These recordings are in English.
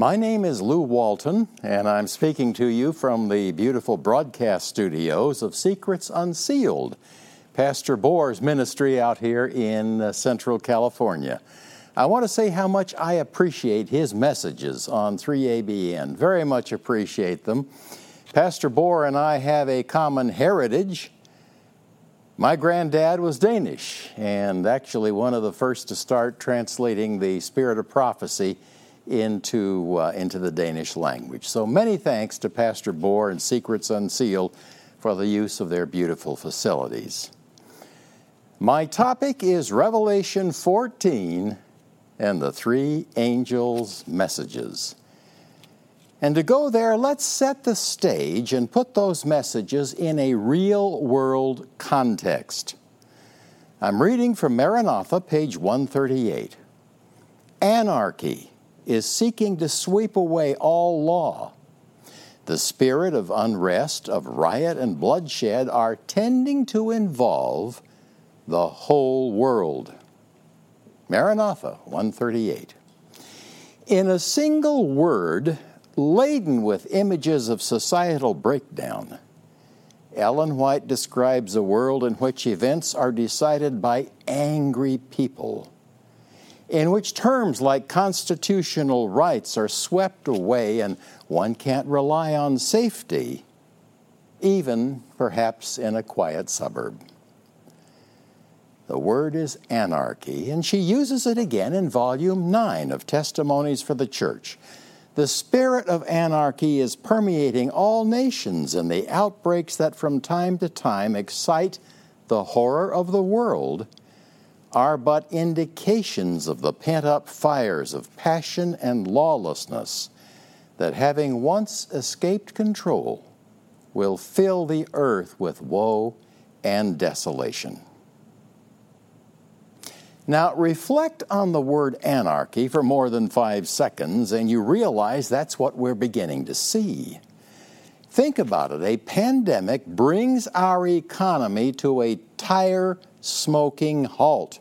My name is Lou Walton, and I'm speaking to you from the beautiful broadcast studios of Secrets Unsealed, Pastor Bohr's ministry out here in uh, Central California. I want to say how much I appreciate his messages on 3ABN. Very much appreciate them. Pastor Bohr and I have a common heritage. My granddad was Danish, and actually one of the first to start translating the Spirit of Prophecy into, uh, into the Danish language. So many thanks to Pastor Bohr and Secrets Unsealed for the use of their beautiful facilities. My topic is Revelation 14 and the three angels' messages. And to go there, let's set the stage and put those messages in a real world context. I'm reading from Maranatha, page 138. Anarchy is seeking to sweep away all law. The spirit of unrest, of riot, and bloodshed are tending to involve the whole world. Maranatha 138. In a single word, laden with images of societal breakdown, Ellen White describes a world in which events are decided by angry people, in which terms like constitutional rights are swept away and one can't rely on safety, even perhaps in a quiet suburb. The word is anarchy, and she uses it again in volume 9 of Testimonies for the Church. The spirit of anarchy is permeating all nations, and the outbreaks that from time to time excite the horror of the world are but indications of the pent up fires of passion and lawlessness that, having once escaped control, will fill the earth with woe and desolation. Now, reflect on the word anarchy for more than five seconds, and you realize that's what we're beginning to see. Think about it a pandemic brings our economy to a tire smoking halt.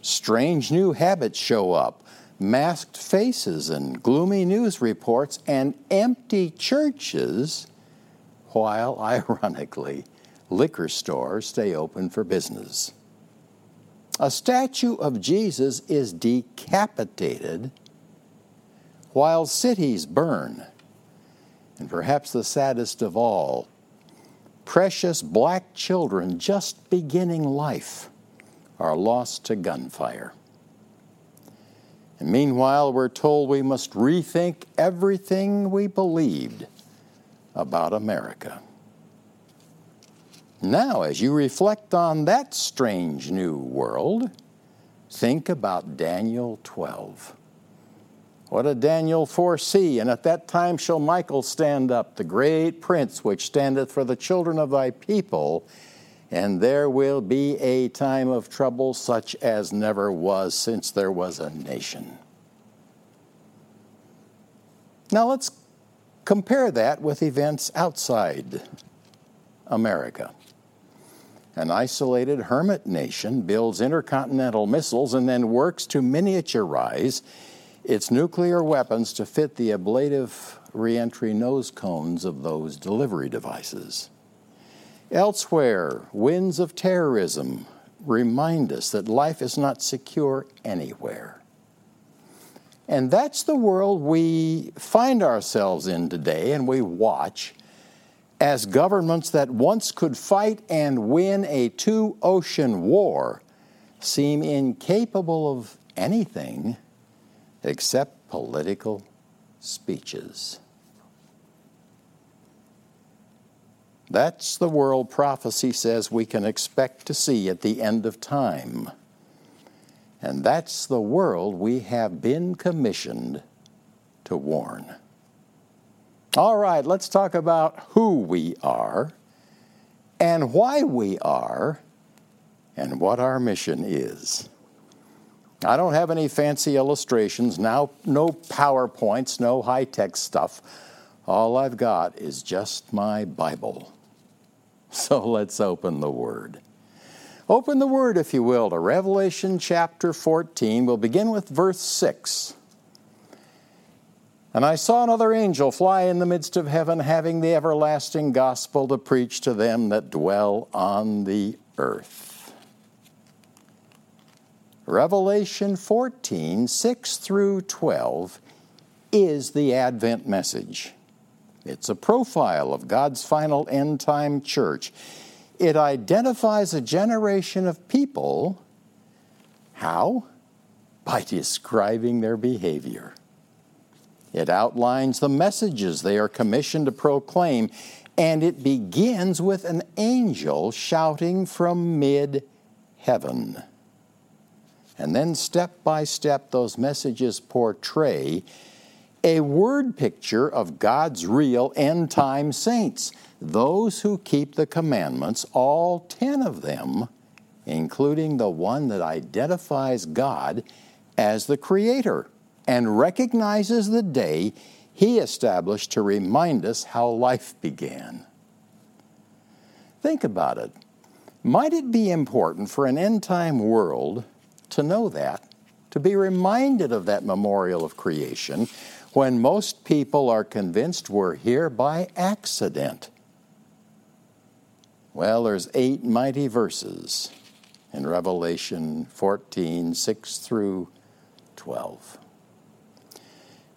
Strange new habits show up masked faces and gloomy news reports and empty churches, while, ironically, liquor stores stay open for business. A statue of Jesus is decapitated while cities burn. And perhaps the saddest of all, precious black children just beginning life are lost to gunfire. And meanwhile, we're told we must rethink everything we believed about America. Now, as you reflect on that strange new world, think about Daniel 12. What did Daniel foresee? And at that time shall Michael stand up, the great prince which standeth for the children of thy people, and there will be a time of trouble such as never was since there was a nation. Now let's compare that with events outside America. An isolated hermit nation builds intercontinental missiles and then works to miniaturize its nuclear weapons to fit the ablative reentry nose cones of those delivery devices. Elsewhere, winds of terrorism remind us that life is not secure anywhere. And that's the world we find ourselves in today, and we watch as governments that once could fight and win a two ocean war seem incapable of anything except political speeches. That's the world prophecy says we can expect to see at the end of time. And that's the world we have been commissioned to warn. All right, let's talk about who we are and why we are and what our mission is. I don't have any fancy illustrations, now no PowerPoints, no high-tech stuff. All I've got is just my Bible. So let's open the Word. Open the Word, if you will, to Revelation chapter 14. We'll begin with verse 6. And I saw another angel fly in the midst of heaven, having the everlasting gospel to preach to them that dwell on the earth. Revelation 14, 6 through 12, is the Advent message. It's a profile of God's final end time church. It identifies a generation of people. How? By describing their behavior. It outlines the messages they are commissioned to proclaim, and it begins with an angel shouting from mid heaven. And then, step by step, those messages portray a word picture of God's real end time saints, those who keep the commandments, all ten of them, including the one that identifies God as the Creator and recognizes the day he established to remind us how life began. Think about it. Might it be important for an end time world to know that, to be reminded of that memorial of creation, when most people are convinced we're here by accident? Well, there's eight mighty verses in Revelation 14, 6 through 12.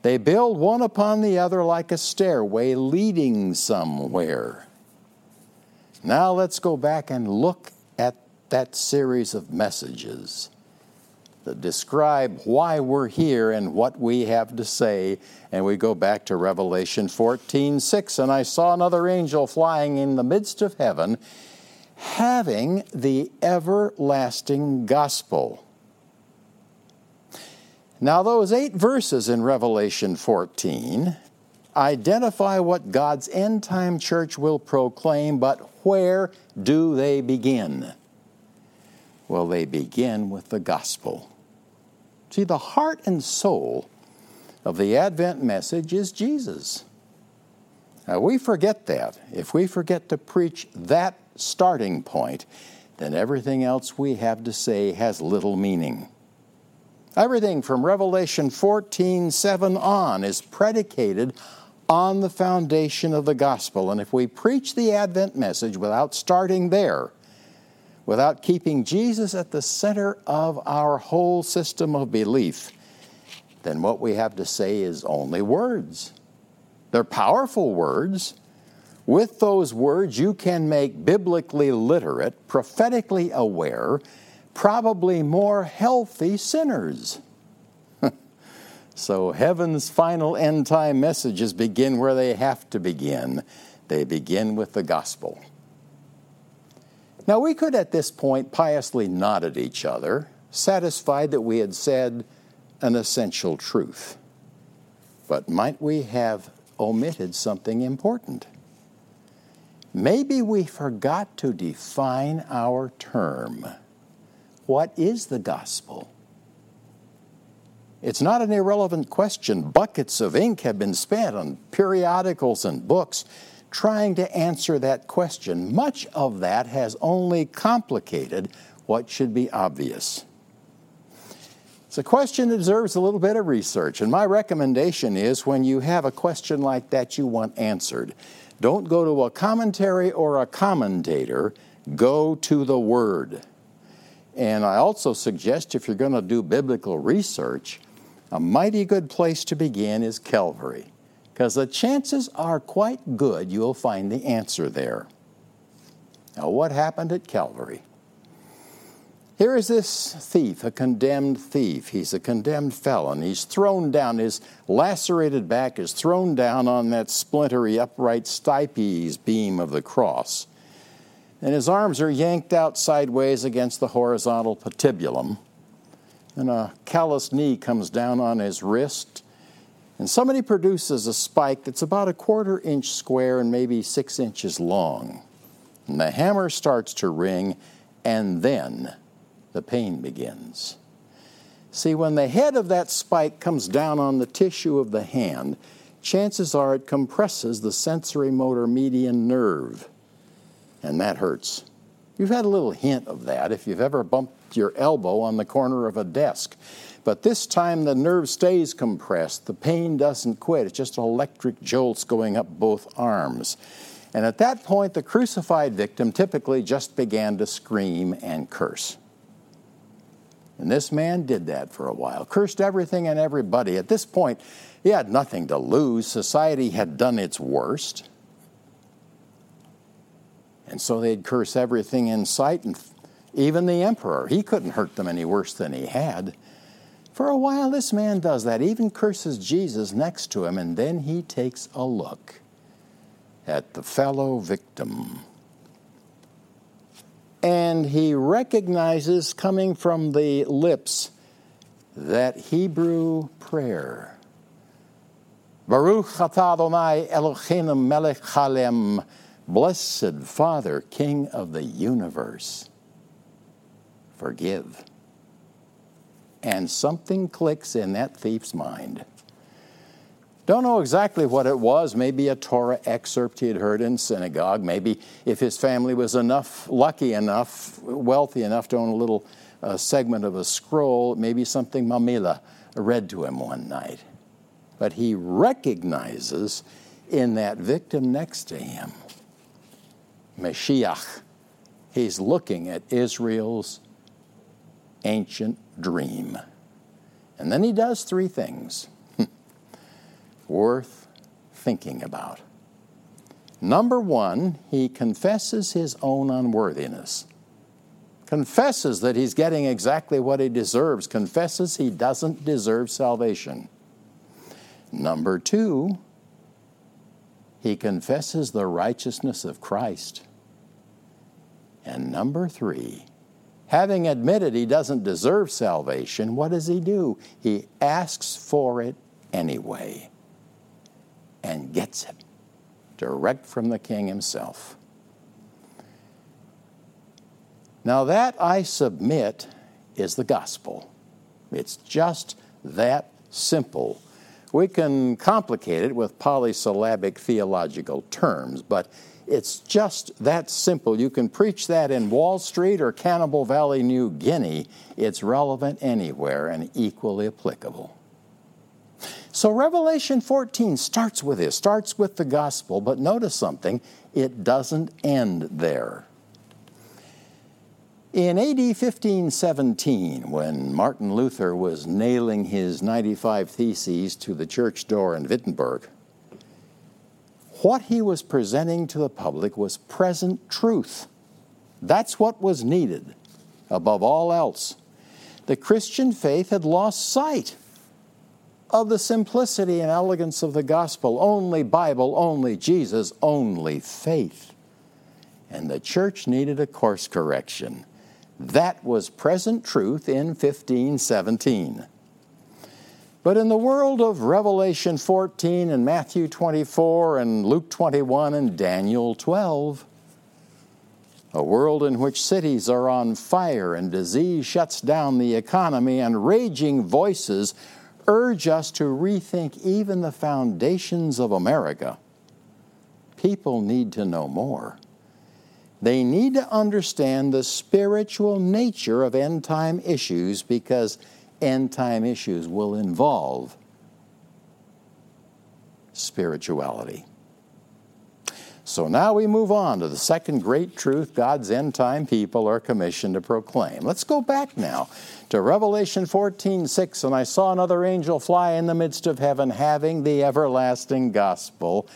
They build one upon the other like a stairway leading somewhere. Now let's go back and look at that series of messages that describe why we're here and what we have to say. And we go back to Revelation 14 6. And I saw another angel flying in the midst of heaven, having the everlasting gospel now, those eight verses in Revelation 14 identify what God's end time church will proclaim, but where do they begin? Well, they begin with the gospel. See, the heart and soul of the Advent message is Jesus. Now, we forget that. If we forget to preach that starting point, then everything else we have to say has little meaning. Everything from Revelation 14 7 on is predicated on the foundation of the gospel. And if we preach the Advent message without starting there, without keeping Jesus at the center of our whole system of belief, then what we have to say is only words. They're powerful words. With those words, you can make biblically literate, prophetically aware, probably more healthy sinners. so heaven's final end time messages begin where they have to begin. They begin with the gospel. Now, we could at this point piously nod at each other, satisfied that we had said an essential truth. But might we have omitted something important? Maybe we forgot to define our term. What is the gospel? It's not an irrelevant question. Buckets of ink have been spent on periodicals and books trying to answer that question. Much of that has only complicated what should be obvious. It's a question that deserves a little bit of research, and my recommendation is when you have a question like that you want answered, don't go to a commentary or a commentator, go to the Word. And I also suggest if you're going to do biblical research, a mighty good place to begin is Calvary, because the chances are quite good you'll find the answer there. Now, what happened at Calvary? Here is this thief, a condemned thief. He's a condemned felon. He's thrown down, his lacerated back is thrown down on that splintery upright stipes beam of the cross and his arms are yanked out sideways against the horizontal patibulum. And a calloused knee comes down on his wrist. And somebody produces a spike that's about a quarter inch square and maybe six inches long. And the hammer starts to ring, and then the pain begins. See, when the head of that spike comes down on the tissue of the hand, chances are it compresses the sensory motor median nerve and that hurts. You've had a little hint of that if you've ever bumped your elbow on the corner of a desk. But this time the nerve stays compressed. The pain doesn't quit. It's just electric jolts going up both arms. And at that point, the crucified victim typically just began to scream and curse. And this man did that for a while, cursed everything and everybody. At this point, he had nothing to lose. Society had done its worst. And so they'd curse everything in sight, and even the emperor. He couldn't hurt them any worse than he had. For a while, this man does that, even curses Jesus next to him, and then he takes a look at the fellow victim and he recognizes coming from the lips that Hebrew prayer. Baruch atah Adonai Eloheinu melech ha'olam, blessed Father, King of the universe. Forgive. And something clicks in that thief's mind. Don't know exactly what it was. Maybe a Torah excerpt he had heard in synagogue. Maybe if his family was enough, lucky enough, wealthy enough to own a little uh, segment of a scroll, maybe something Mamila read to him one night. But he recognizes in that victim next to him Mashiach. He's looking at Israel's ancient dream. And then he does three things worth thinking about. Number one, he confesses his own unworthiness. Confesses that he's getting exactly what he deserves. Confesses he doesn't deserve salvation. Number two, he confesses the righteousness of Christ. And number three, having admitted he doesn't deserve salvation, what does he do? He asks for it anyway and gets it direct from the king himself. Now, that I submit is the gospel. It's just that simple. We can complicate it with polysyllabic theological terms, but it's just that simple. You can preach that in Wall Street or Cannibal Valley, New Guinea. It's relevant anywhere and equally applicable. So Revelation 14 starts with this, starts with the gospel, but notice something, it doesn't end there. In AD 1517, when Martin Luther was nailing his 95 Theses to the church door in Wittenberg, what he was presenting to the public was present truth. That's what was needed above all else. The Christian faith had lost sight of the simplicity and elegance of the gospel only Bible, only Jesus, only faith. And the church needed a course correction. That was present truth in 1517. But in the world of Revelation 14 and Matthew 24 and Luke 21 and Daniel 12, a world in which cities are on fire and disease shuts down the economy and raging voices urge us to rethink even the foundations of America. People need to know more. They need to understand the spiritual nature of end time issues because end time issues will involve spirituality. So now we move on to the second great truth God's end time people are commissioned to proclaim. Let's go back now to Revelation 14 6. And I saw another angel fly in the midst of heaven, having the everlasting gospel,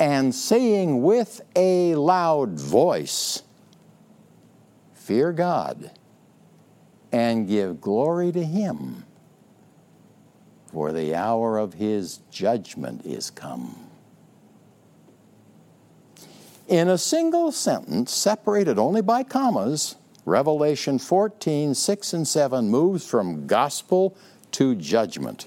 and saying with a loud voice, Fear God and give glory to Him, for the hour of His judgment is come. In a single sentence, separated only by commas, Revelation 14, 6 and 7 moves from gospel to judgment.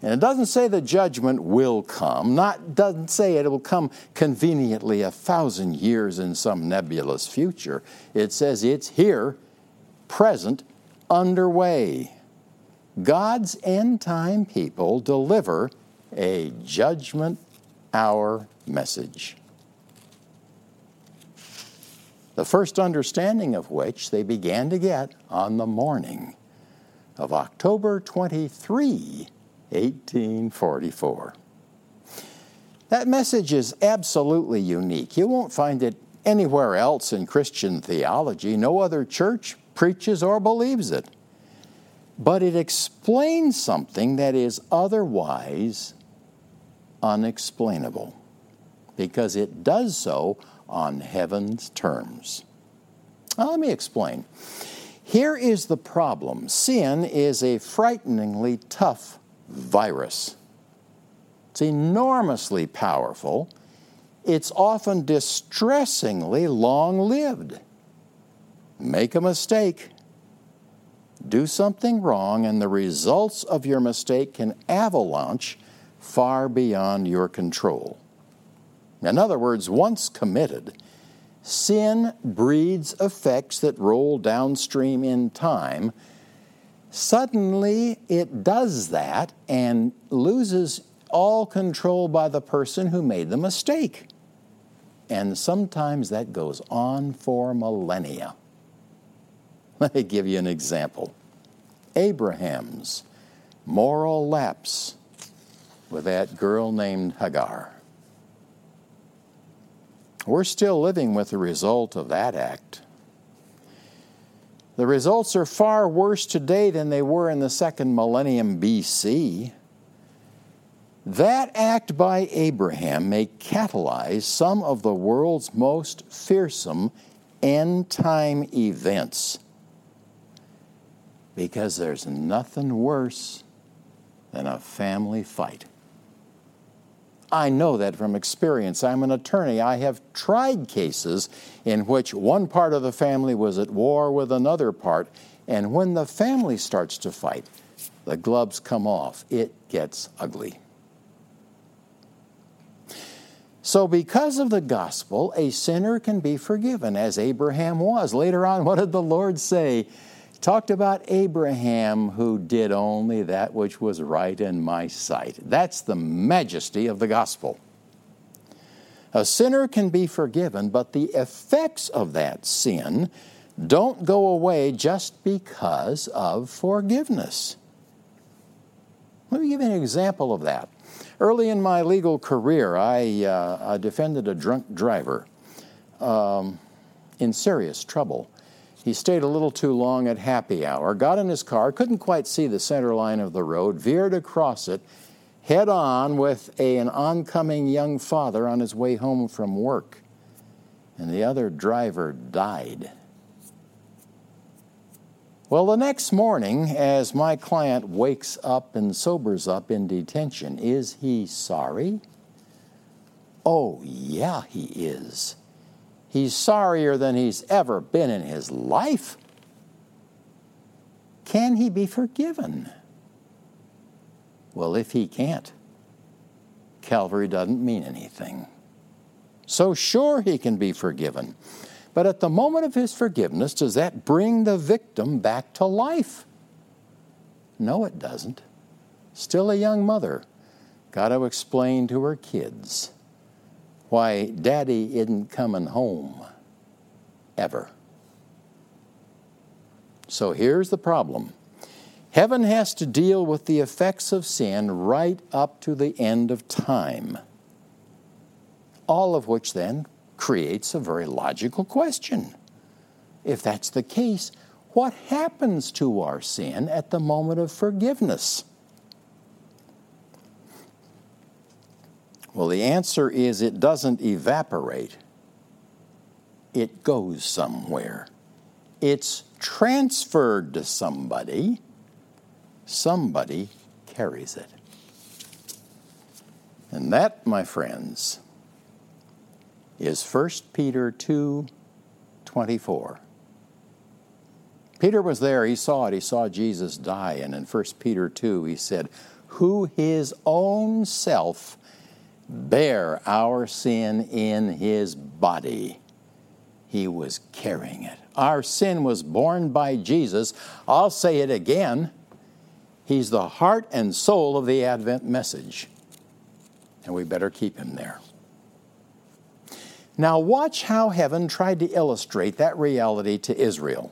And it doesn't say the judgment will come, not doesn't say it will come conveniently a thousand years in some nebulous future. It says it's here, present, underway. God's end time people deliver a judgment hour message the first understanding of which they began to get on the morning of October 23, 1844. That message is absolutely unique. You won't find it anywhere else in Christian theology. No other church preaches or believes it. But it explains something that is otherwise unexplainable because it does so on heaven's terms. Now, let me explain. Here is the problem sin is a frighteningly tough virus. It's enormously powerful. It's often distressingly long lived. Make a mistake, do something wrong, and the results of your mistake can avalanche far beyond your control. In other words, once committed, sin breeds effects that roll downstream in time. Suddenly, it does that and loses all control by the person who made the mistake. And sometimes that goes on for millennia. Let me give you an example Abraham's moral lapse with that girl named Hagar. We're still living with the result of that act. The results are far worse today than they were in the second millennium BC. That act by Abraham may catalyze some of the world's most fearsome end time events because there's nothing worse than a family fight. I know that from experience. I'm an attorney. I have tried cases in which one part of the family was at war with another part, and when the family starts to fight, the gloves come off. It gets ugly. So, because of the gospel, a sinner can be forgiven, as Abraham was. Later on, what did the Lord say? Talked about Abraham who did only that which was right in my sight. That's the majesty of the gospel. A sinner can be forgiven, but the effects of that sin don't go away just because of forgiveness. Let me give you an example of that. Early in my legal career, I, uh, I defended a drunk driver um, in serious trouble. He stayed a little too long at happy hour, got in his car, couldn't quite see the center line of the road, veered across it, head on with a, an oncoming young father on his way home from work. And the other driver died. Well, the next morning, as my client wakes up and sobers up in detention, is he sorry? Oh, yeah, he is. He's sorrier than he's ever been in his life. Can he be forgiven? Well, if he can't, Calvary doesn't mean anything. So, sure, he can be forgiven. But at the moment of his forgiveness, does that bring the victim back to life? No, it doesn't. Still a young mother. Got to explain to her kids why daddy isn't coming home ever. So here's the problem heaven has to deal with the effects of sin right up to the end of time. All of which then creates a very logical question. If that's the case, what happens to our sin at the moment of forgiveness? Well, the answer is it doesn't evaporate, it goes somewhere. It's transferred to somebody, somebody carries it. And that, my friends, is 1 Peter 2 24. Peter was there, he saw it, he saw Jesus die, and in 1 Peter 2 he said, Who his own self bear our sin in his body. He was carrying it. Our sin was borne by Jesus. I'll say it again. He's the heart and soul of the Advent message. And we better keep him there. Now, watch how heaven tried to illustrate that reality to Israel.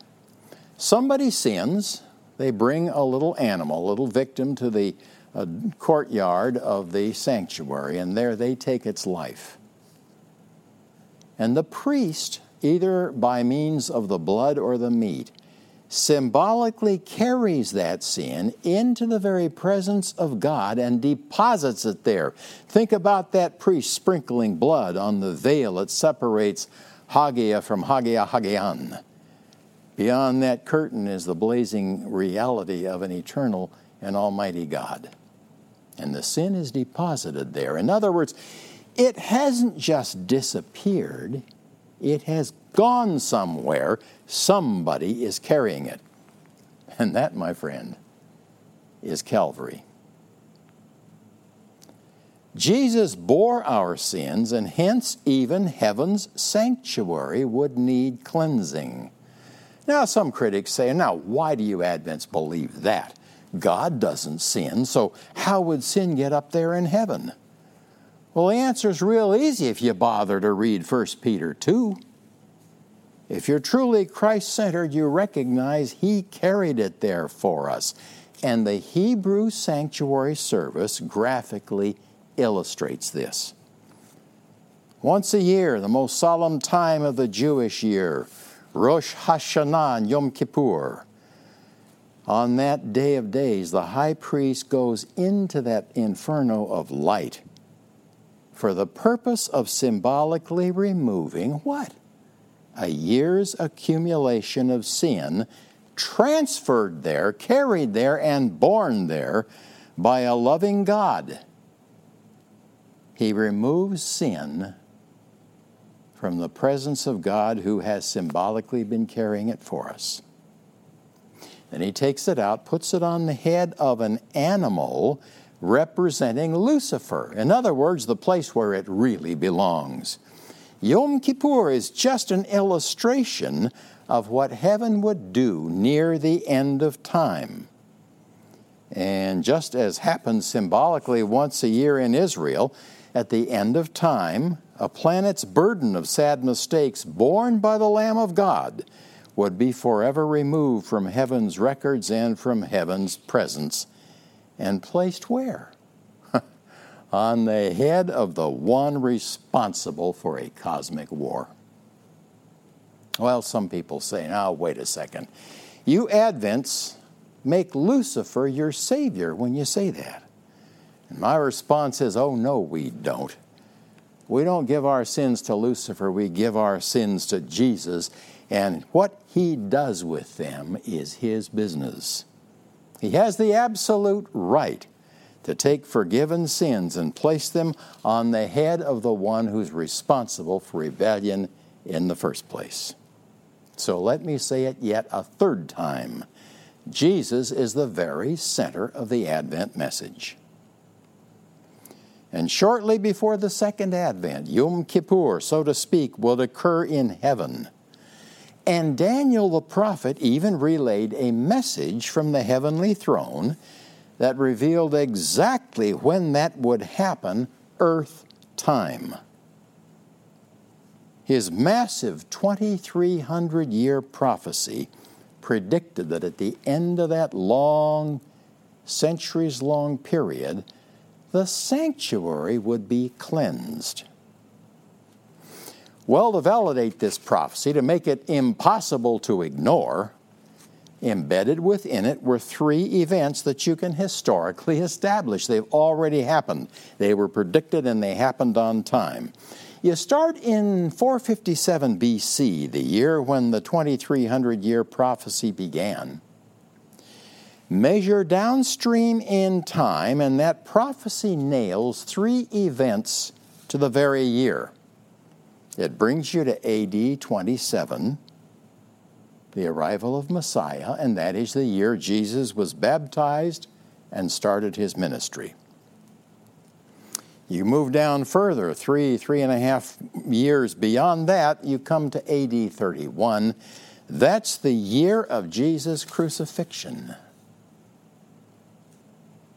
Somebody sins, they bring a little animal, a little victim, to the uh, courtyard of the sanctuary, and there they take its life. And the priest, either by means of the blood or the meat, symbolically carries that sin into the very presence of God and deposits it there. Think about that priest sprinkling blood on the veil that separates Hagia from Hagia Hagion. Beyond that curtain is the blazing reality of an eternal and almighty God. And the sin is deposited there. In other words, it hasn't just disappeared, it has gone somewhere. Somebody is carrying it. And that, my friend, is Calvary. Jesus bore our sins, and hence even heaven's sanctuary would need cleansing. Now, some critics say, now, why do you Advents believe that? God doesn't sin, so how would sin get up there in heaven? Well, the answer is real easy if you bother to read 1 Peter 2. If you're truly Christ centered, you recognize He carried it there for us. And the Hebrew sanctuary service graphically illustrates this. Once a year, the most solemn time of the Jewish year, Rosh Hashanah Yom Kippur. On that day of days, the high priest goes into that inferno of light for the purpose of symbolically removing what? A year's accumulation of sin transferred there, carried there, and borne there by a loving God. He removes sin from the presence of God who has symbolically been carrying it for us. And he takes it out, puts it on the head of an animal representing Lucifer. In other words, the place where it really belongs. Yom Kippur is just an illustration of what heaven would do near the end of time. And just as happens symbolically once a year in Israel, at the end of time, a planet's burden of sad mistakes borne by the Lamb of God would be forever removed from heaven's records and from heaven's presence and placed where? On the head of the one responsible for a cosmic war. Well, some people say, now, wait a second. You Advents make Lucifer your Savior when you say that. And my response is, oh, no, we don't. We don't give our sins to Lucifer, we give our sins to Jesus, and what he does with them is his business. He has the absolute right to take forgiven sins and place them on the head of the one who's responsible for rebellion in the first place. So let me say it yet a third time Jesus is the very center of the Advent message. And shortly before the second advent, Yom Kippur, so to speak, will occur in heaven. And Daniel the prophet even relayed a message from the heavenly throne that revealed exactly when that would happen, earth time. His massive 2,300 year prophecy predicted that at the end of that long, centuries long period, the sanctuary would be cleansed. Well, to validate this prophecy, to make it impossible to ignore, embedded within it were three events that you can historically establish. They've already happened. They were predicted and they happened on time. You start in 457 BC, the year when the 2300 year prophecy began measure downstream in time, and that prophecy nails three events to the very year. It brings you to AD 27, the arrival of Messiah, and that is the year Jesus was baptized and started his ministry. You move down further, three, three and a half years beyond that, you come to AD 31. That's the year of Jesus' crucifixion.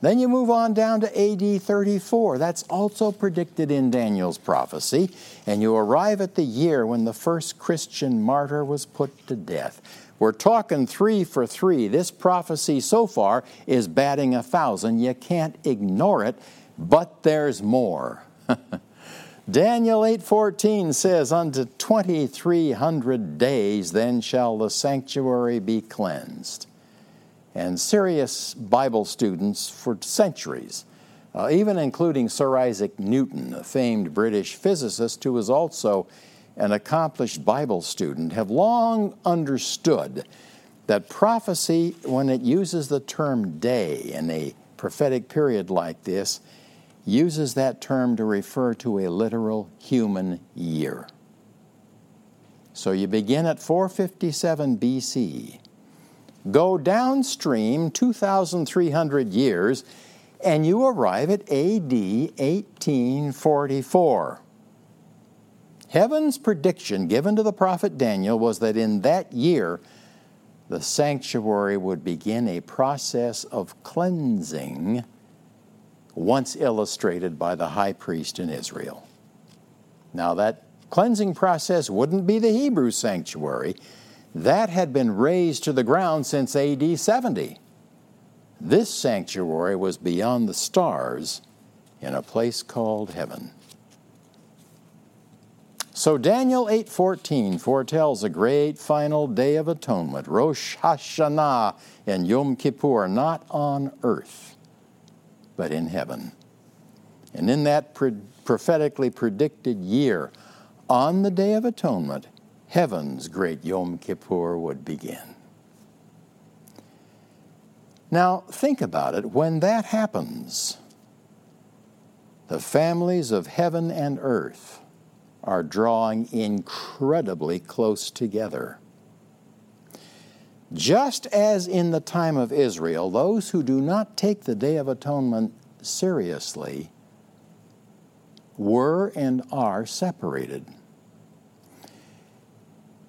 Then you move on down to AD 34. That's also predicted in Daniel's prophecy. And you arrive at the year when the first Christian martyr was put to death. We're talking three for three. This prophecy so far is batting a thousand. You can't ignore it, but there's more. Daniel 8:14 says, "Unto 2300 days then shall the sanctuary be cleansed." And serious Bible students for centuries, uh, even including Sir Isaac Newton, a famed British physicist who was also an accomplished Bible student, have long understood that prophecy, when it uses the term day in a prophetic period like this, uses that term to refer to a literal human year. So you begin at 457 BC, go downstream 2,300 years, and you arrive at AD 1844. Heaven's prediction given to the prophet Daniel was that in that year, the sanctuary would begin a process of cleansing, once illustrated by the high priest in Israel. Now, that cleansing process wouldn't be the Hebrew sanctuary, that had been razed to the ground since AD 70. This sanctuary was beyond the stars in a place called heaven. So Daniel 8:14 foretells a great final day of atonement, Rosh Hashanah and Yom Kippur, not on earth, but in heaven. And in that prophetically predicted year, on the day of atonement, heaven's great Yom Kippur would begin. Now, think about it. When that happens, the families of heaven and earth are drawing incredibly close together. Just as in the time of Israel, those who do not take the Day of Atonement seriously were and are separated.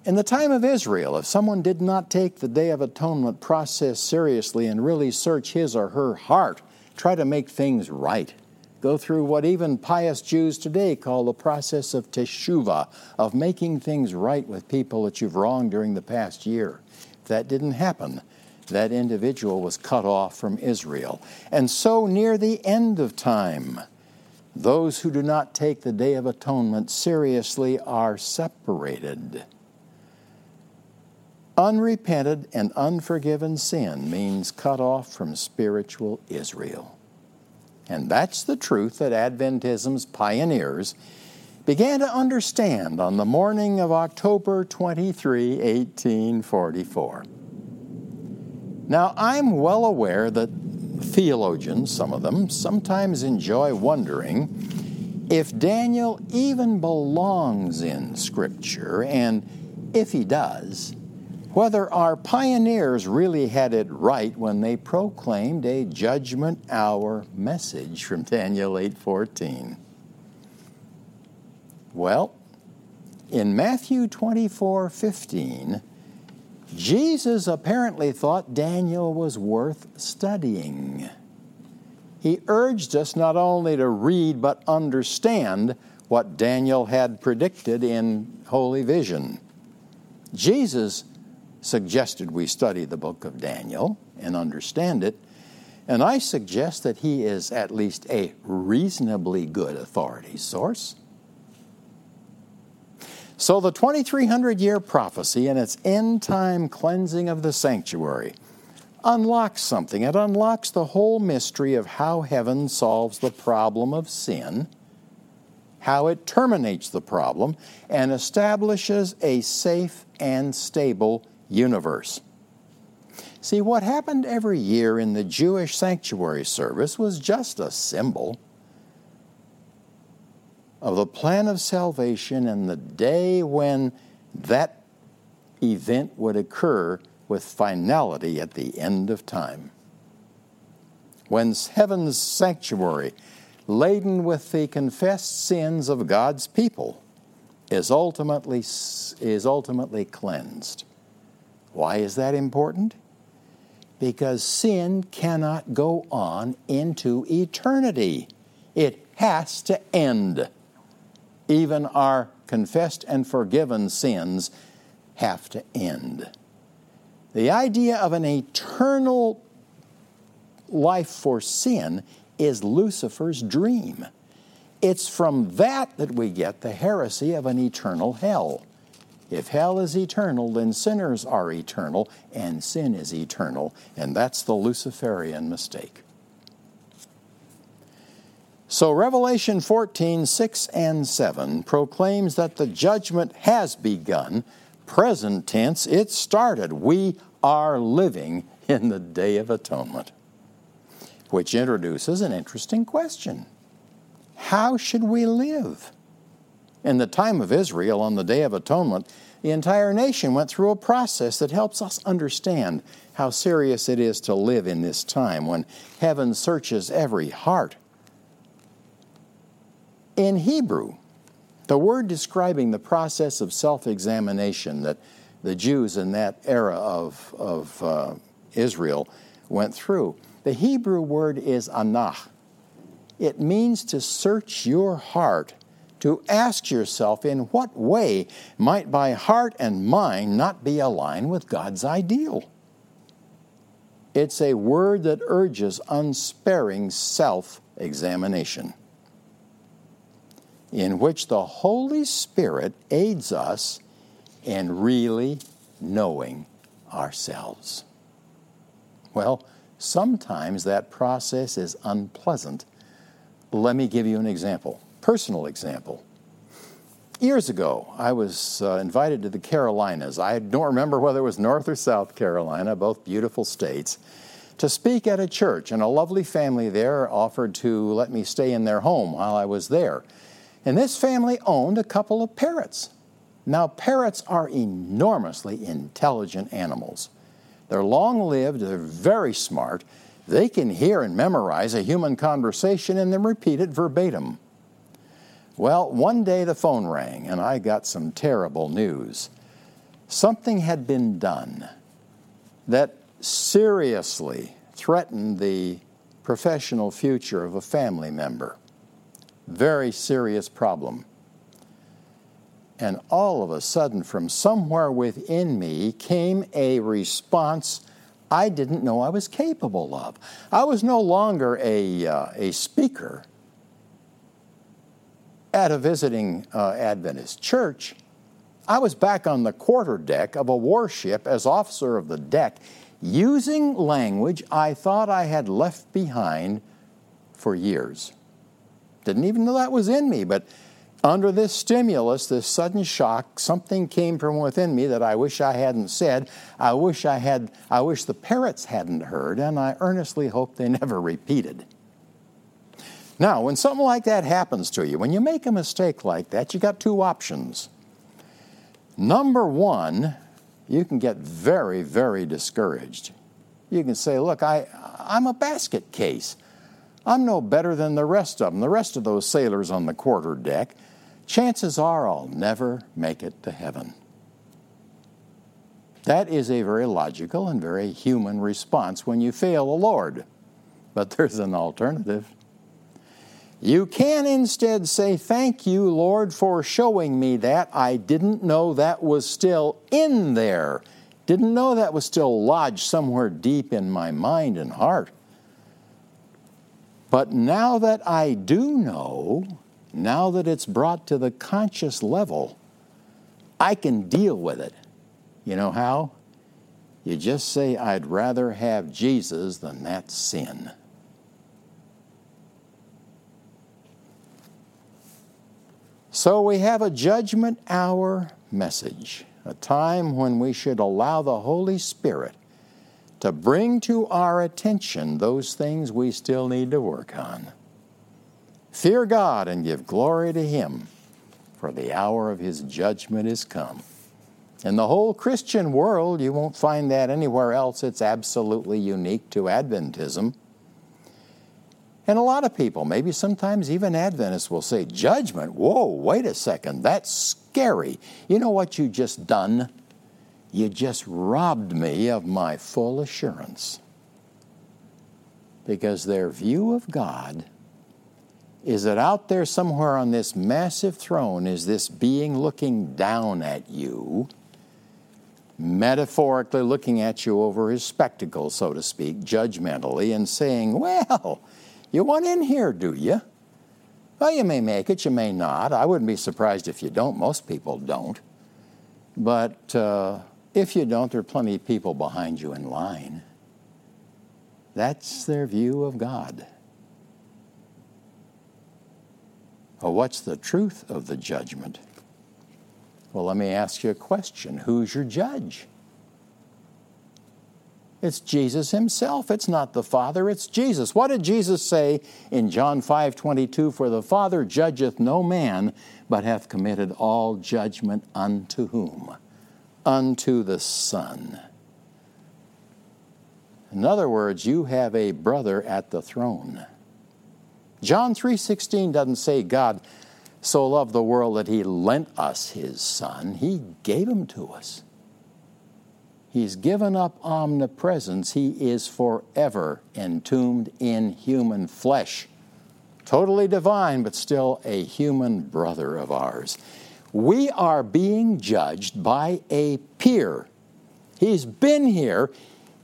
In the time of Israel, if someone did not take the Day of Atonement process seriously and really search his or her heart, try to make things right, go through what even pious Jews today call the process of teshuvah, of making things right with people that you've wronged during the past year. If that didn't happen, that individual was cut off from Israel. And so, near the end of time, those who do not take the Day of Atonement seriously are separated. Unrepented and unforgiven sin means cut off from spiritual Israel. And that's the truth that Adventism's pioneers began to understand on the morning of October 23, 1844. Now, I'm well aware that theologians, some of them, sometimes enjoy wondering if Daniel even belongs in Scripture, and if he does, whether our pioneers really had it right when they proclaimed a judgment hour message from Daniel 8:14. Well, in Matthew 24:15, Jesus apparently thought Daniel was worth studying. He urged us not only to read but understand what Daniel had predicted in Holy Vision. Jesus suggested we study the book of Daniel and understand it, and I suggest that he is at least a reasonably good authority source. So, the 2300 year prophecy and its end time cleansing of the sanctuary unlocks something. It unlocks the whole mystery of how heaven solves the problem of sin, how it terminates the problem, and establishes a safe and stable universe. See, what happened every year in the Jewish sanctuary service was just a symbol of the plan of salvation and the day when that event would occur with finality at the end of time. When heaven's sanctuary, laden with the confessed sins of God's people, is ultimately, is ultimately cleansed. Why is that important? Because sin cannot go on into eternity. It has to end. Even our confessed and forgiven sins have to end. The idea of an eternal life for sin is Lucifer's dream. It's from that that we get the heresy of an eternal hell. If hell is eternal, then sinners are eternal, and sin is eternal, and that's the Luciferian mistake. So, Revelation 14, 6 and 7 proclaims that the judgment has begun. Present tense, it started. We are living in the Day of Atonement, which introduces an interesting question How should we live? In the time of Israel, on the Day of Atonement, the entire nation went through a process that helps us understand how serious it is to live in this time when heaven searches every heart in Hebrew, the word describing the process of self examination that the Jews in that era of, of uh, Israel went through, the Hebrew word is anach. It means to search your heart, to ask yourself in what way might my heart and mind not be aligned with God's ideal. It's a word that urges unsparing self examination in which the Holy Spirit aids us in really knowing ourselves. Well, sometimes that process is unpleasant. Let me give you an example, personal example. Years ago, I was uh, invited to the Carolinas. I don't remember whether it was North or South Carolina, both beautiful states, to speak at a church, and a lovely family there offered to let me stay in their home while I was there. And this family owned a couple of parrots. Now, parrots are enormously intelligent animals. They're long lived, they're very smart. They can hear and memorize a human conversation and then repeat it verbatim. Well, one day the phone rang and I got some terrible news. Something had been done that seriously threatened the professional future of a family member. Very serious problem. And all of a sudden, from somewhere within me came a response I didn't know I was capable of. I was no longer a, uh, a speaker at a visiting uh, Adventist church. I was back on the quarter deck of a warship as officer of the deck, using language I thought I had left behind for years. Didn't even know that was in me, but under this stimulus, this sudden shock, something came from within me that I wish I hadn't said. I wish I had I wish the parrots hadn't heard, and I earnestly hope they never repeated. Now, when something like that happens to you, when you make a mistake like that, you got two options. Number one, you can get very, very discouraged. You can say, look, I, I'm a basket case. I'm no better than the rest of them, the rest of those sailors on the quarter deck. Chances are I'll never make it to heaven. That is a very logical and very human response when you fail the Lord. But there's an alternative. You can instead say, Thank you, Lord, for showing me that. I didn't know that was still in there. Didn't know that was still lodged somewhere deep in my mind and heart. But now that I do know, now that it's brought to the conscious level, I can deal with it. You know how? You just say, I'd rather have Jesus than that sin. So we have a judgment hour message, a time when we should allow the Holy Spirit to bring to our attention those things we still need to work on. Fear God and give glory to Him, for the hour of His judgment is come. In the whole Christian world, you won't find that anywhere else. It's absolutely unique to Adventism. And a lot of people, maybe sometimes even Adventists, will say, Judgment? Whoa, wait a second, that's scary. You know what you just done? You just robbed me of my full assurance. Because their view of God is that out there somewhere on this massive throne is this being looking down at you, metaphorically looking at you over his spectacles, so to speak, judgmentally, and saying, Well, you want in here, do you? Well, you may make it, you may not. I wouldn't be surprised if you don't. Most people don't. But uh, if you don't, there are plenty of people behind you in line. That's their view of God. Well, what's the truth of the judgment? Well, let me ask you a question Who's your judge? It's Jesus himself. It's not the Father, it's Jesus. What did Jesus say in John 5 22? For the Father judgeth no man, but hath committed all judgment unto whom? Unto the Son. In other words, you have a brother at the throne. John 3:16 doesn't say God so loved the world that he lent us his son, he gave him to us. He's given up omnipresence. He is forever entombed in human flesh. Totally divine, but still a human brother of ours. We are being judged by a peer. He's been here.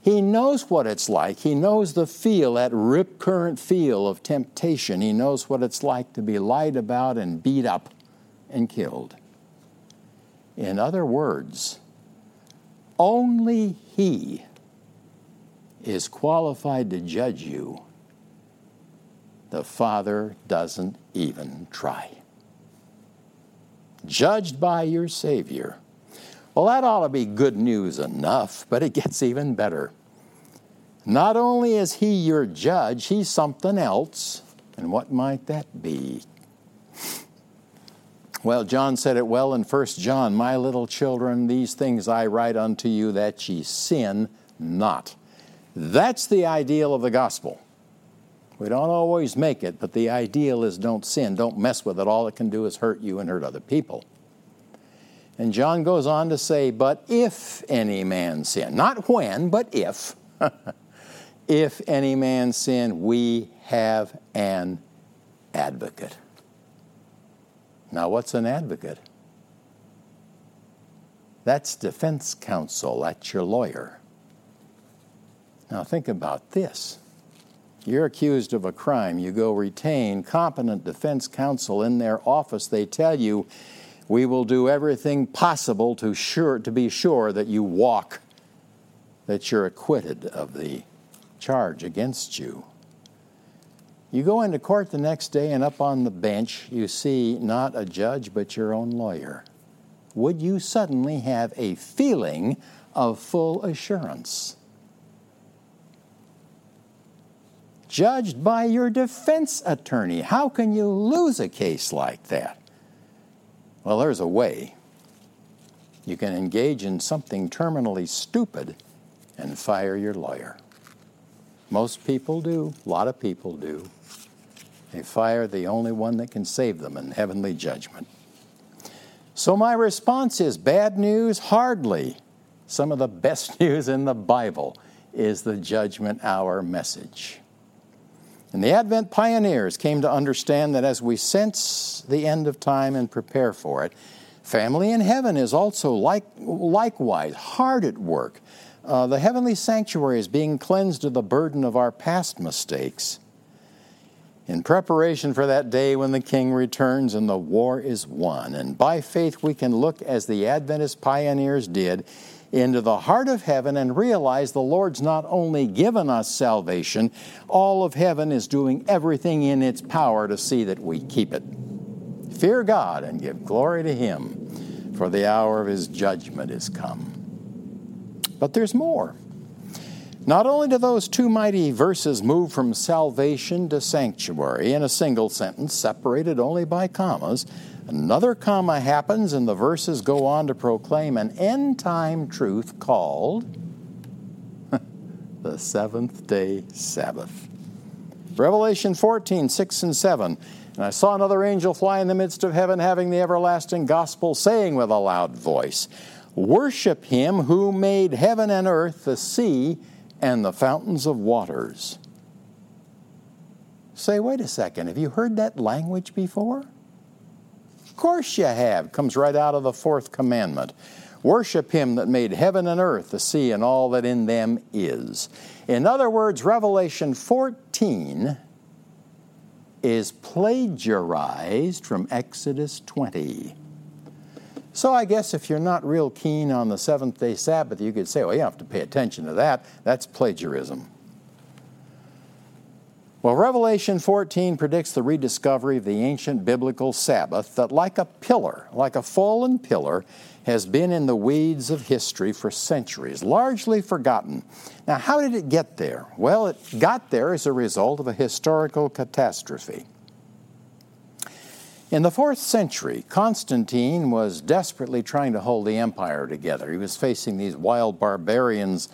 He knows what it's like. He knows the feel, that rip current feel of temptation. He knows what it's like to be lied about and beat up and killed. In other words, only He is qualified to judge you. The Father doesn't even try. Judged by your Savior. Well, that ought to be good news enough, but it gets even better. Not only is He your judge, He's something else. And what might that be? Well, John said it well in 1 John My little children, these things I write unto you that ye sin not. That's the ideal of the gospel. We don't always make it, but the ideal is don't sin, don't mess with it. All it can do is hurt you and hurt other people. And John goes on to say, But if any man sin, not when, but if, if any man sin, we have an advocate. Now, what's an advocate? That's defense counsel, that's your lawyer. Now, think about this. You're accused of a crime. You go retain competent defense counsel in their office. They tell you, we will do everything possible to, sure, to be sure that you walk, that you're acquitted of the charge against you. You go into court the next day, and up on the bench, you see not a judge, but your own lawyer. Would you suddenly have a feeling of full assurance? Judged by your defense attorney. How can you lose a case like that? Well, there's a way. You can engage in something terminally stupid and fire your lawyer. Most people do, a lot of people do. They fire the only one that can save them in heavenly judgment. So, my response is bad news? Hardly. Some of the best news in the Bible is the judgment hour message. And the Advent pioneers came to understand that as we sense the end of time and prepare for it, family in heaven is also like, likewise hard at work. Uh, the heavenly sanctuary is being cleansed of the burden of our past mistakes in preparation for that day when the King returns and the war is won. And by faith, we can look as the Adventist pioneers did into the heart of heaven and realize the Lord's not only given us salvation, all of heaven is doing everything in its power to see that we keep it. Fear God and give glory to Him, for the hour of His judgment is come. But there's more. Not only do those two mighty verses move from salvation to sanctuary in a single sentence, separated only by commas, another comma happens and the verses go on to proclaim an end time truth called the seventh day Sabbath. Revelation 14, 6 and 7. And I saw another angel fly in the midst of heaven, having the everlasting gospel, saying with a loud voice, Worship him who made heaven and earth, the sea, and the fountains of waters. Say, wait a second, have you heard that language before? Of course you have. Comes right out of the fourth commandment. Worship him that made heaven and earth, the sea, and all that in them is. In other words, Revelation 14 is plagiarized from Exodus 20. So I guess if you're not real keen on the seventh day Sabbath, you could say, well, you have to pay attention to that. That's plagiarism. Well, Revelation 14 predicts the rediscovery of the ancient biblical Sabbath that, like a pillar, like a fallen pillar, has been in the weeds of history for centuries, largely forgotten. Now, how did it get there? Well, it got there as a result of a historical catastrophe. In the fourth century, Constantine was desperately trying to hold the empire together. He was facing these wild barbarians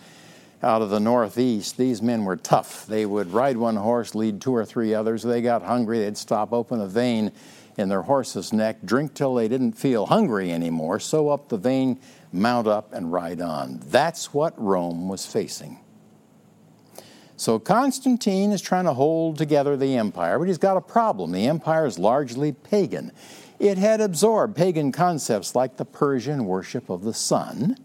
out of the northeast. These men were tough. They would ride one horse, lead two or three others. They got hungry, they'd stop, open a vein, in their horse's neck, drink till they didn't feel hungry anymore, sew up the vein, mount up, and ride on. That's what Rome was facing. So Constantine is trying to hold together the empire, but he's got a problem. The empire is largely pagan. It had absorbed pagan concepts like the Persian worship of the sun,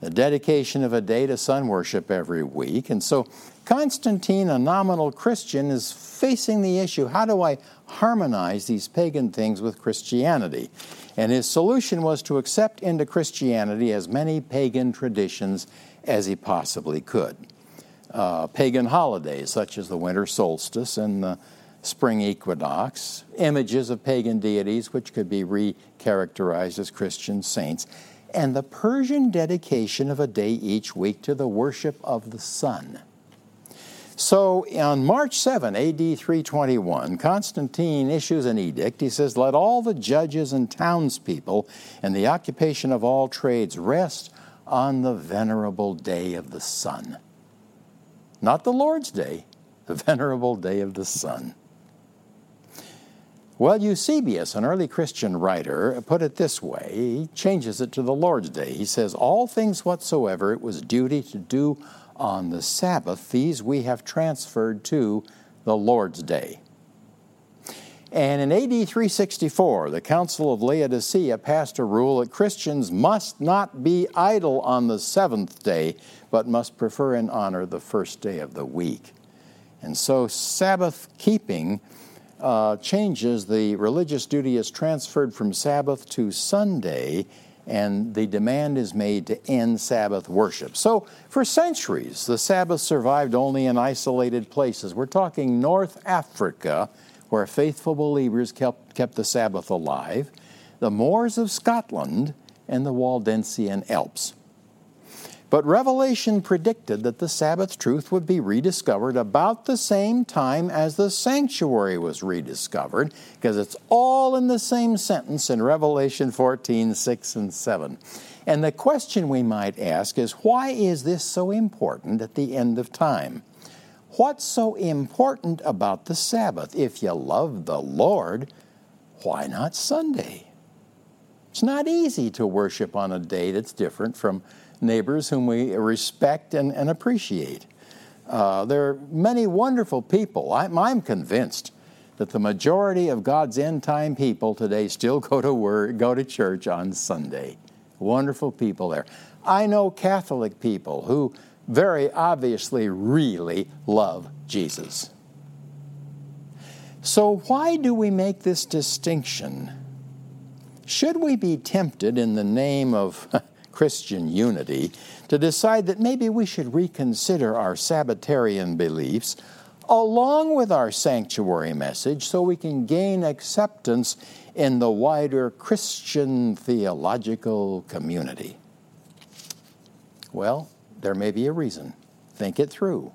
the dedication of a day to sun worship every week. And so Constantine, a nominal Christian, is facing the issue how do I harmonize these pagan things with Christianity. And his solution was to accept into Christianity as many pagan traditions as he possibly could. Uh, pagan holidays such as the winter solstice and the spring equinox, images of pagan deities which could be recharacterized as Christian saints, and the Persian dedication of a day each week to the worship of the sun. So on March 7, AD 321, Constantine issues an edict. He says, Let all the judges and townspeople and the occupation of all trades rest on the venerable day of the sun. Not the Lord's day, the venerable day of the sun. Well, Eusebius, an early Christian writer, put it this way. He changes it to the Lord's day. He says, All things whatsoever it was duty to do on the Sabbath, these we have transferred to the Lord's Day. And in AD 364, the Council of Laodicea passed a rule that Christians must not be idle on the seventh day, but must prefer and honor the first day of the week. And so Sabbath keeping uh, changes, the religious duty is transferred from Sabbath to Sunday and the demand is made to end Sabbath worship. So, for centuries, the Sabbath survived only in isolated places. We're talking North Africa, where faithful believers kept, kept the Sabbath alive, the moors of Scotland, and the Waldensian Alps. But Revelation predicted that the Sabbath truth would be rediscovered about the same time as the sanctuary was rediscovered, because it's all in the same sentence in Revelation 14, 6, and 7. And the question we might ask is why is this so important at the end of time? What's so important about the Sabbath? If you love the Lord, why not Sunday? It's not easy to worship on a day that's different from neighbors whom we respect and, and appreciate. Uh, there are many wonderful people. I'm, I'm, convinced that the majority of God's end time people today still go to work, go to church on Sunday. Wonderful people there. I know Catholic people who very obviously really love Jesus. So, why do we make this distinction? Should we be tempted in the name of Christian unity to decide that maybe we should reconsider our Sabbatarian beliefs along with our sanctuary message so we can gain acceptance in the wider Christian theological community? Well, there may be a reason. Think it through.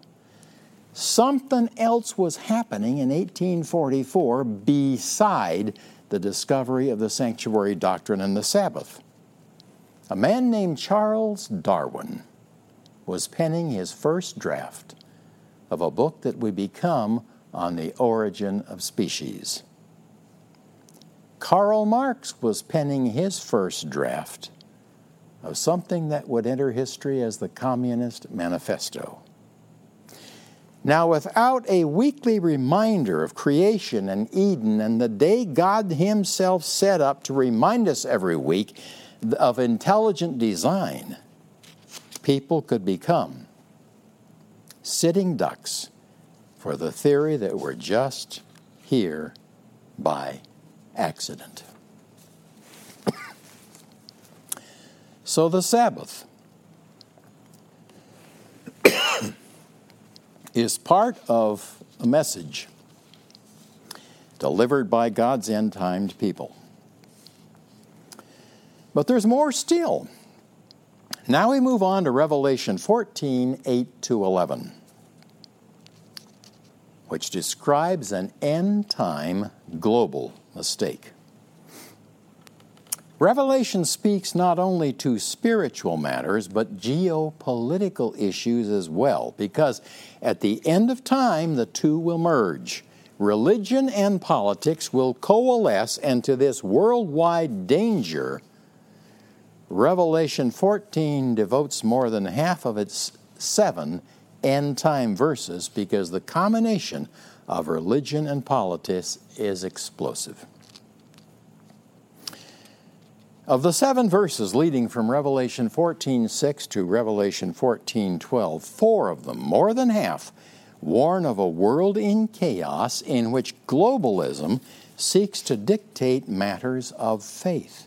Something else was happening in 1844 beside the discovery of the sanctuary doctrine and the Sabbath. A man named Charles Darwin was penning his first draft of a book that would become On the Origin of Species. Karl Marx was penning his first draft of something that would enter history as the Communist Manifesto. Now, without a weekly reminder of creation and Eden and the day God Himself set up to remind us every week of intelligent design, people could become sitting ducks for the theory that we're just here by accident. so the Sabbath is part of a message delivered by God's end timed people. But there's more still. Now we move on to Revelation 14 8 to 11, which describes an end time global mistake. Revelation speaks not only to spiritual matters, but geopolitical issues as well, because at the end of time, the two will merge. Religion and politics will coalesce, and to this worldwide danger, Revelation 14 devotes more than half of its seven end time verses because the combination of religion and politics is explosive. Of the seven verses leading from Revelation 14:6 to Revelation 14:12, four of them, more than half, warn of a world in chaos in which globalism seeks to dictate matters of faith.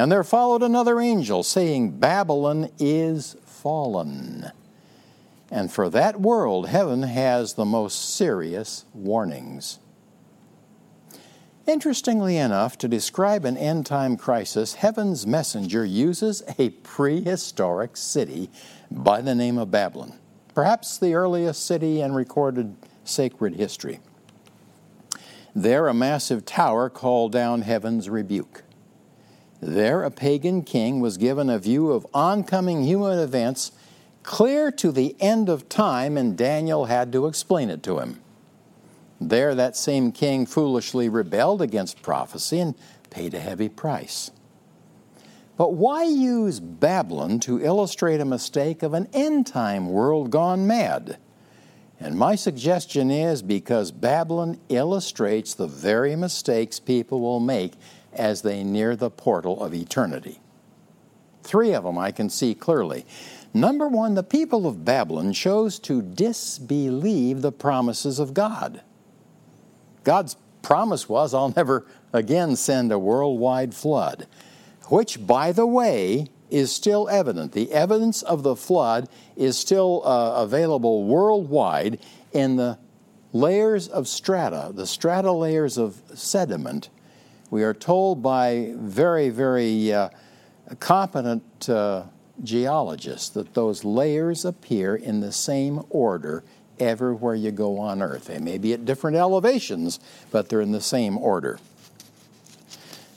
And there followed another angel saying, Babylon is fallen. And for that world, heaven has the most serious warnings. Interestingly enough, to describe an end time crisis, heaven's messenger uses a prehistoric city by the name of Babylon, perhaps the earliest city in recorded sacred history. There, a massive tower called down heaven's rebuke. There, a pagan king was given a view of oncoming human events clear to the end of time, and Daniel had to explain it to him. There, that same king foolishly rebelled against prophecy and paid a heavy price. But why use Babylon to illustrate a mistake of an end time world gone mad? And my suggestion is because Babylon illustrates the very mistakes people will make as they near the portal of eternity. Three of them I can see clearly. Number one, the people of Babylon chose to disbelieve the promises of God. God's promise was, I'll never again send a worldwide flood, which, by the way, is still evident. The evidence of the flood is still uh, available worldwide in the layers of strata, the strata layers of sediment. We are told by very, very uh, competent uh, geologists that those layers appear in the same order everywhere you go on earth. They may be at different elevations, but they're in the same order.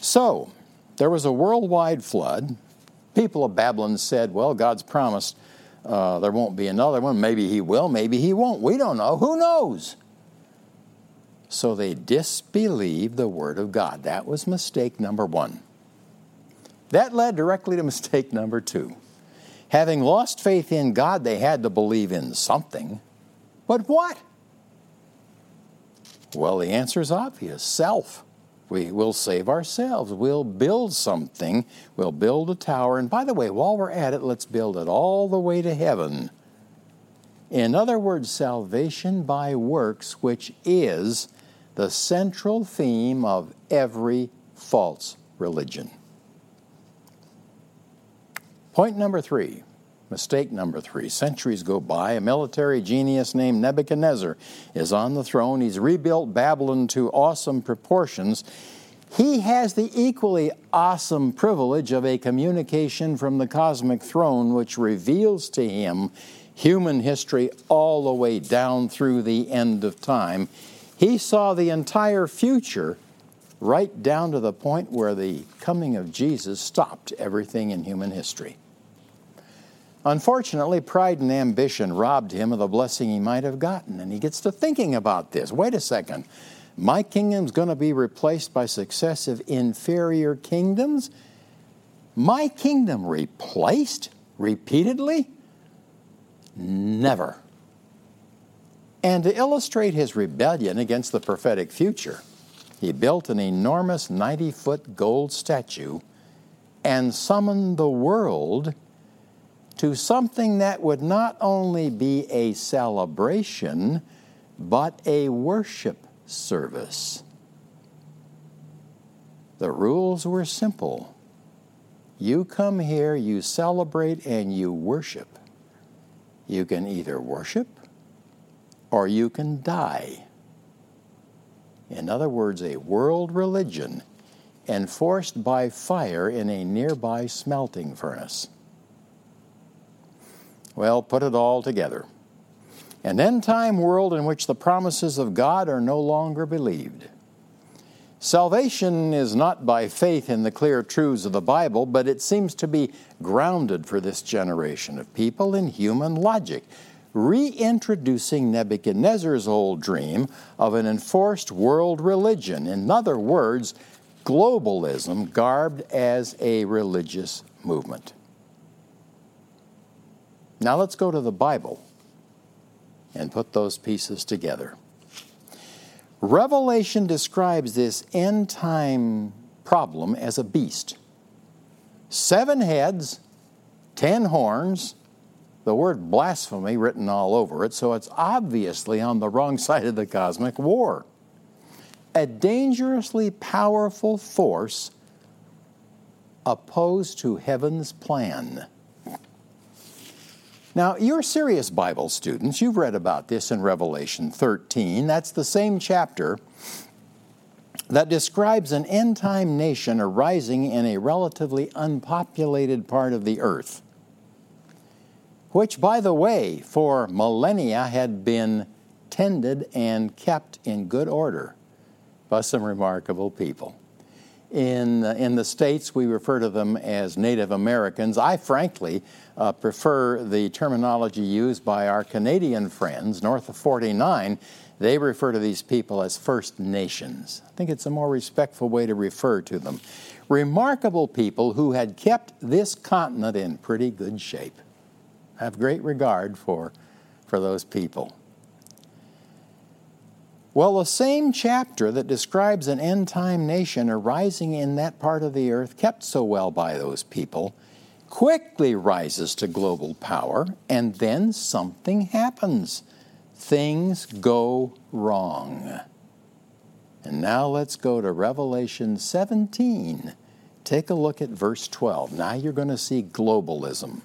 So, there was a worldwide flood. People of Babylon said, Well, God's promised uh, there won't be another one. Maybe He will, maybe He won't. We don't know. Who knows? So they disbelieved the Word of God. That was mistake number one. That led directly to mistake number two. Having lost faith in God, they had to believe in something. But what? Well, the answer is obvious self. We will save ourselves. We'll build something. We'll build a tower. And by the way, while we're at it, let's build it all the way to heaven. In other words, salvation by works, which is the central theme of every false religion. Point number three Mistake number three. Centuries go by. A military genius named Nebuchadnezzar is on the throne. He's rebuilt Babylon to awesome proportions. He has the equally awesome privilege of a communication from the cosmic throne, which reveals to him human history all the way down through the end of time. He saw the entire future right down to the point where the coming of Jesus stopped everything in human history. Unfortunately, pride and ambition robbed him of the blessing he might have gotten. And he gets to thinking about this. Wait a second. My kingdom's going to be replaced by successive inferior kingdoms? My kingdom replaced repeatedly? Never. And to illustrate his rebellion against the prophetic future, he built an enormous 90 foot gold statue and summoned the world to something that would not only be a celebration, but a worship service. The rules were simple. You come here, you celebrate, and you worship. You can either worship or you can die. In other words, a world religion enforced by fire in a nearby smelting furnace. Well, put it all together. An end time world in which the promises of God are no longer believed. Salvation is not by faith in the clear truths of the Bible, but it seems to be grounded for this generation of people in human logic, reintroducing Nebuchadnezzar's old dream of an enforced world religion. In other words, globalism garbed as a religious movement. Now let's go to the Bible and put those pieces together. Revelation describes this end time problem as a beast. Seven heads, ten horns, the word blasphemy written all over it, so it's obviously on the wrong side of the cosmic war. A dangerously powerful force opposed to heaven's plan. Now, you're serious Bible students. You've read about this in Revelation 13. That's the same chapter that describes an end time nation arising in a relatively unpopulated part of the earth, which, by the way, for millennia had been tended and kept in good order by some remarkable people. In, uh, in the States, we refer to them as Native Americans. I frankly uh, prefer the terminology used by our Canadian friends north of 49. They refer to these people as First Nations. I think it's a more respectful way to refer to them. Remarkable people who had kept this continent in pretty good shape. Have great regard for, for those people. Well, the same chapter that describes an end time nation arising in that part of the earth kept so well by those people quickly rises to global power, and then something happens. Things go wrong. And now let's go to Revelation 17. Take a look at verse 12. Now you're going to see globalism.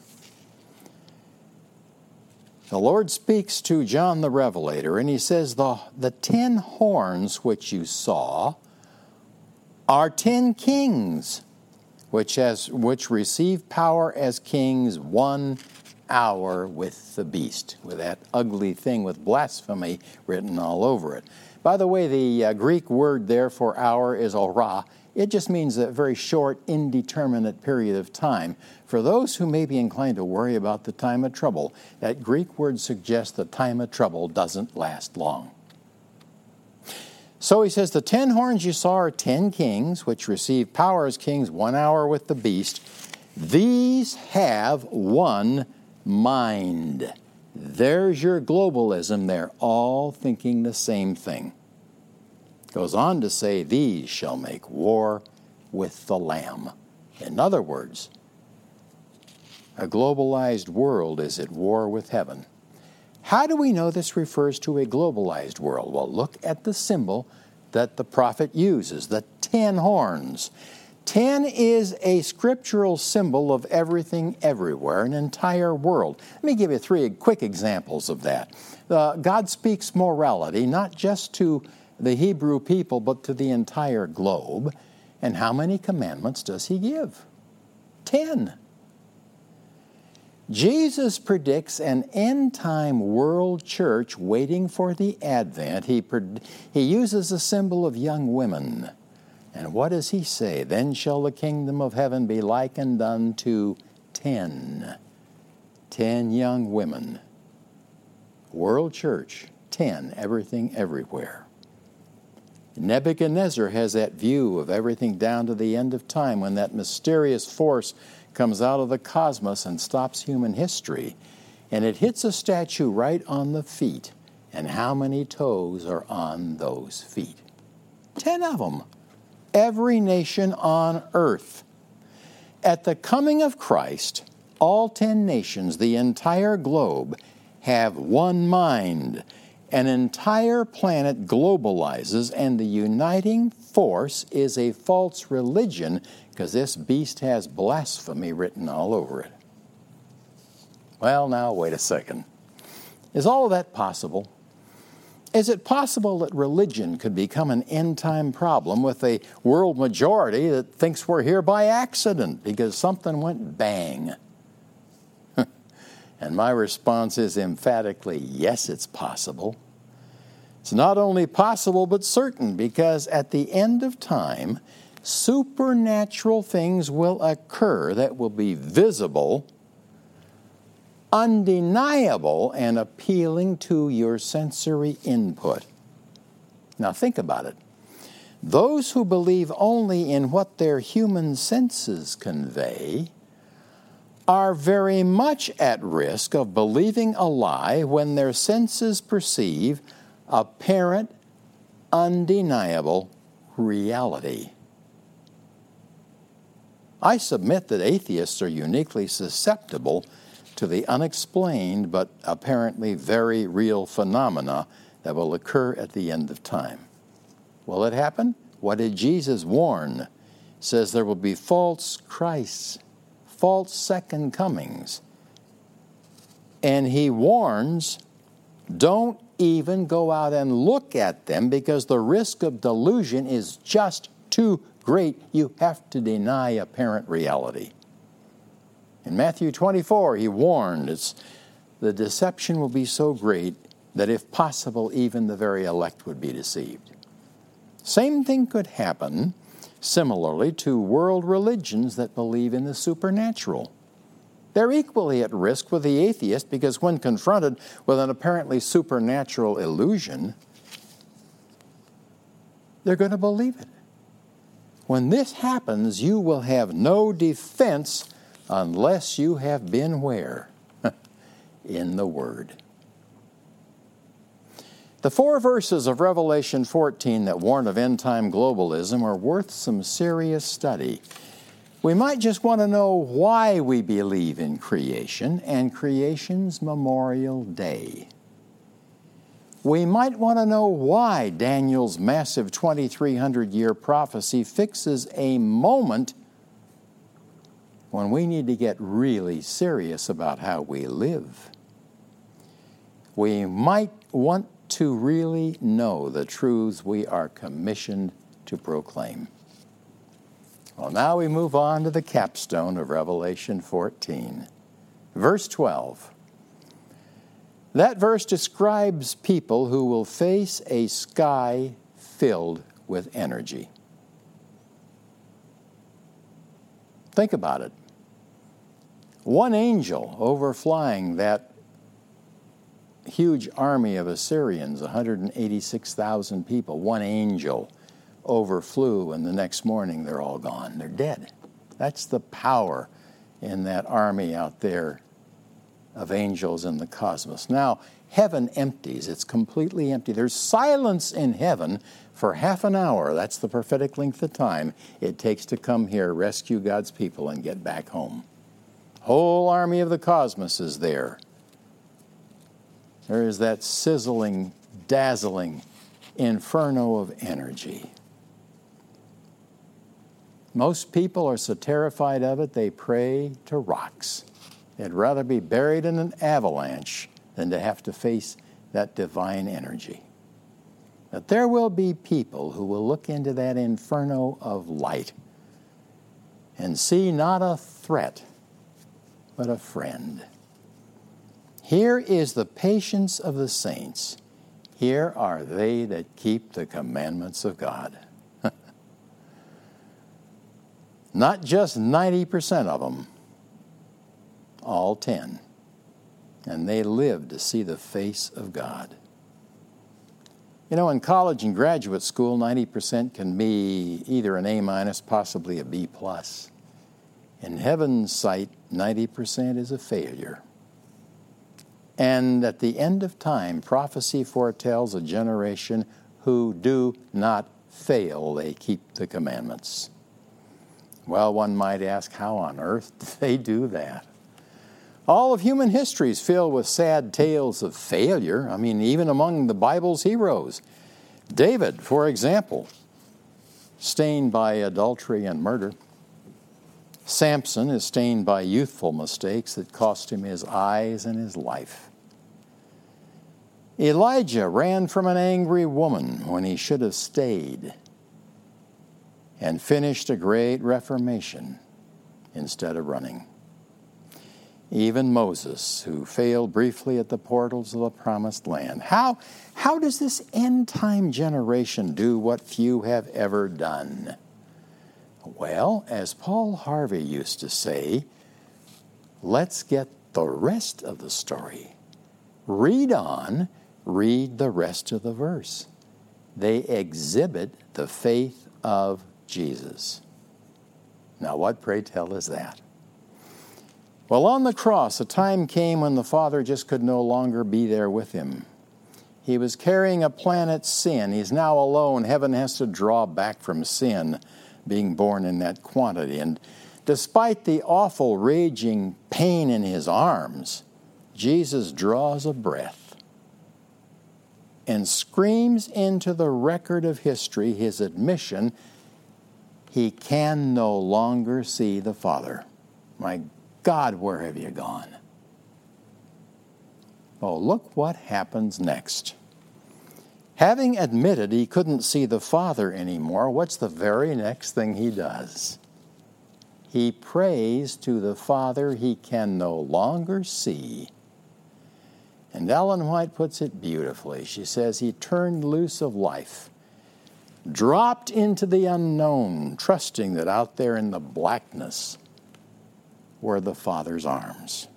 The Lord speaks to John the Revelator, and he says, The, the ten horns which you saw are ten kings, which, has, which receive power as kings one hour with the beast, with that ugly thing with blasphemy written all over it. By the way, the uh, Greek word there for hour is ora, it just means a very short, indeterminate period of time. For those who may be inclined to worry about the time of trouble, that Greek word suggests the time of trouble doesn't last long. So he says, The ten horns you saw are ten kings, which receive power as kings one hour with the beast. These have one mind. There's your globalism. They're all thinking the same thing. Goes on to say, These shall make war with the Lamb. In other words, a globalized world is at war with heaven. How do we know this refers to a globalized world? Well, look at the symbol that the prophet uses the ten horns. Ten is a scriptural symbol of everything everywhere, an entire world. Let me give you three quick examples of that. Uh, God speaks morality not just to the Hebrew people, but to the entire globe. And how many commandments does he give? Ten. Jesus predicts an end time world church waiting for the advent. He, he uses a symbol of young women. And what does he say? Then shall the kingdom of heaven be likened unto ten. Ten young women. World church, ten, everything everywhere. Nebuchadnezzar has that view of everything down to the end of time when that mysterious force comes out of the cosmos and stops human history. And it hits a statue right on the feet. And how many toes are on those feet? Ten of them. Every nation on earth. At the coming of Christ, all ten nations, the entire globe, have one mind. An entire planet globalizes, and the uniting force is a false religion because this beast has blasphemy written all over it. Well, now, wait a second. Is all of that possible? Is it possible that religion could become an end time problem with a world majority that thinks we're here by accident because something went bang? And my response is emphatically yes, it's possible. It's not only possible, but certain because at the end of time, supernatural things will occur that will be visible undeniable and appealing to your sensory input. Now, think about it. Those who believe only in what their human senses convey are very much at risk of believing a lie when their senses perceive apparent, undeniable reality. I submit that atheists are uniquely susceptible to the unexplained but apparently very real phenomena that will occur at the end of time. Will it happen? What did Jesus warn? Says there will be false Christs, false second comings. And he warns don't even go out and look at them because the risk of delusion is just too great. You have to deny apparent reality. In Matthew 24, he warned it's, the deception will be so great that if possible, even the very elect would be deceived. Same thing could happen similarly to world religions that believe in the supernatural. They're equally at risk with the atheist because when confronted with an apparently supernatural illusion, they're going to believe it. When this happens, you will have no defense unless you have been where? in the Word. The four verses of Revelation 14 that warn of end time globalism are worth some serious study. We might just want to know why we believe in creation and creation's memorial day. We might want to know why Daniel's massive 2300 year prophecy fixes a moment when we need to get really serious about how we live. We might want to really know the truths we are commissioned to proclaim. Well, now we move on to the capstone of Revelation 14. Verse 12. That verse describes people who will face a sky filled with energy. Think about it. One angel overflying that huge army of Assyrians, 186,000 people, one angel overflew, and the next morning they're all gone. They're dead. That's the power in that army out there of angels in the cosmos. Now, heaven empties, it's completely empty. There's silence in heaven for half an hour. That's the prophetic length of time it takes to come here, rescue God's people, and get back home. Whole army of the cosmos is there. There is that sizzling, dazzling inferno of energy. Most people are so terrified of it, they pray to rocks. They'd rather be buried in an avalanche than to have to face that divine energy. But there will be people who will look into that inferno of light and see not a threat, but a friend. Here is the patience of the saints. Here are they that keep the commandments of God. Not just 90% of them, all 10. And they live to see the face of God. You know, in college and graduate school, 90% can be either an A minus, possibly a B plus. In heaven's sight, 90% is a failure. And at the end of time, prophecy foretells a generation who do not fail, they keep the commandments. Well, one might ask, how on earth do they do that? All of human history is filled with sad tales of failure. I mean, even among the Bible's heroes. David, for example, stained by adultery and murder. Samson is stained by youthful mistakes that cost him his eyes and his life. Elijah ran from an angry woman when he should have stayed and finished a great reformation instead of running. Even Moses, who failed briefly at the portals of the promised land. How, how does this end time generation do what few have ever done? Well, as Paul Harvey used to say, let's get the rest of the story. Read on, read the rest of the verse. They exhibit the faith of Jesus. Now, what, pray tell, is that? Well, on the cross, a time came when the Father just could no longer be there with him. He was carrying a planet's sin. He's now alone. Heaven has to draw back from sin being born in that quantity. And despite the awful raging pain in his arms, Jesus draws a breath and screams into the record of history his admission he can no longer see the Father. My God, where have you gone? Oh, look what happens next. Having admitted he couldn't see the Father anymore, what's the very next thing he does? He prays to the Father he can no longer see. And Ellen White puts it beautifully. She says, He turned loose of life, dropped into the unknown, trusting that out there in the blackness were the Father's arms.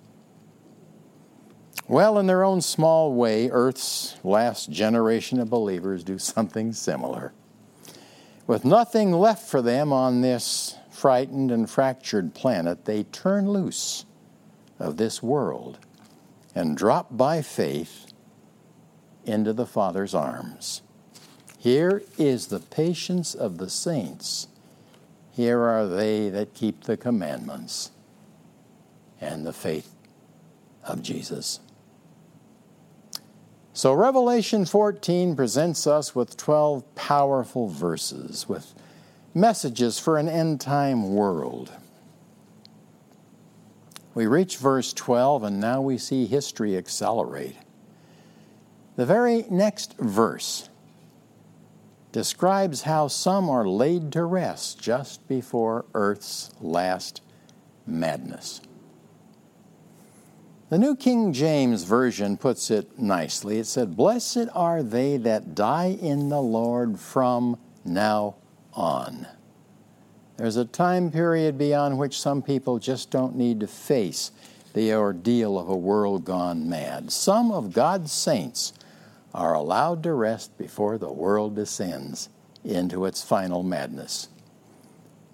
Well, in their own small way, Earth's last generation of believers do something similar. With nothing left for them on this frightened and fractured planet, they turn loose of this world and drop by faith into the Father's arms. Here is the patience of the saints. Here are they that keep the commandments and the faith of Jesus. So, Revelation 14 presents us with 12 powerful verses with messages for an end time world. We reach verse 12, and now we see history accelerate. The very next verse describes how some are laid to rest just before Earth's last madness. The New King James Version puts it nicely. It said, Blessed are they that die in the Lord from now on. There's a time period beyond which some people just don't need to face the ordeal of a world gone mad. Some of God's saints are allowed to rest before the world descends into its final madness.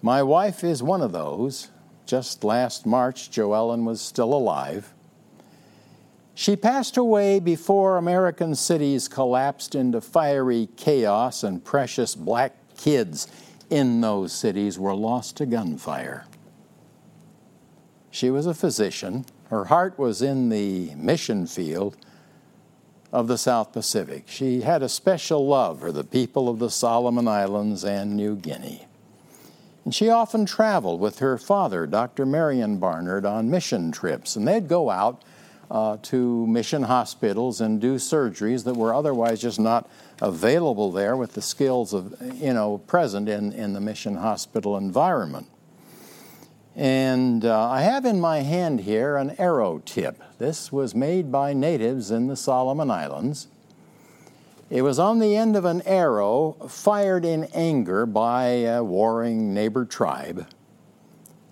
My wife is one of those. Just last March, Joellen was still alive. She passed away before American cities collapsed into fiery chaos and precious black kids in those cities were lost to gunfire. She was a physician. Her heart was in the mission field of the South Pacific. She had a special love for the people of the Solomon Islands and New Guinea. And she often traveled with her father, Dr. Marion Barnard, on mission trips, and they'd go out uh, to mission hospitals and do surgeries that were otherwise just not available there with the skills of you know present in, in the mission hospital environment. And uh, I have in my hand here an arrow tip. This was made by natives in the Solomon Islands. It was on the end of an arrow fired in anger by a warring neighbor tribe.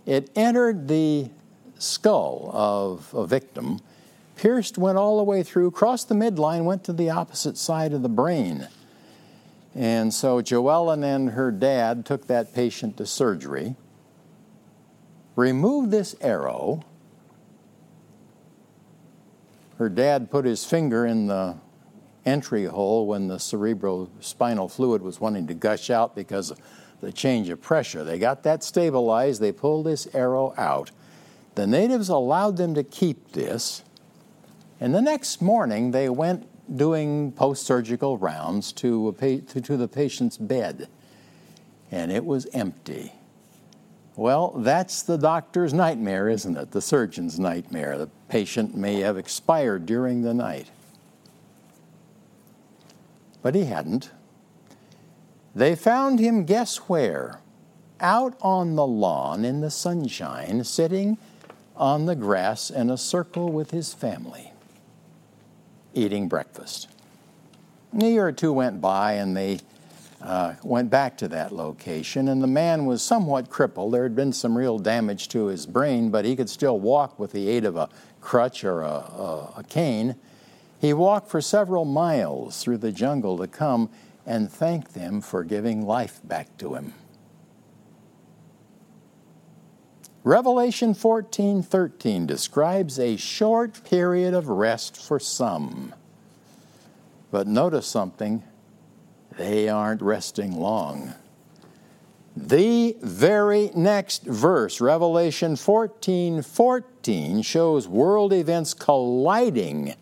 It entered the skull of a victim pierced, went all the way through, crossed the midline, went to the opposite side of the brain. And so Joellen and her dad took that patient to surgery, removed this arrow. Her dad put his finger in the entry hole when the cerebrospinal fluid was wanting to gush out because of the change of pressure. They got that stabilized, they pulled this arrow out. The natives allowed them to keep this, and the next morning they went doing post surgical rounds to, pa- to, to the patient's bed, and it was empty. Well, that's the doctor's nightmare, isn't it? The surgeon's nightmare. The patient may have expired during the night. But he hadn't. They found him, guess where? Out on the lawn in the sunshine, sitting on the grass in a circle with his family, eating breakfast. A year or two went by, and they uh, went back to that location, and the man was somewhat crippled. There had been some real damage to his brain, but he could still walk with the aid of a crutch or a, a, a cane. He walked for several miles through the jungle to come and thank them for giving life back to him. Revelation 14:13 describes a short period of rest for some. But notice something, they aren't resting long. The very next verse, Revelation 14 14, shows world events colliding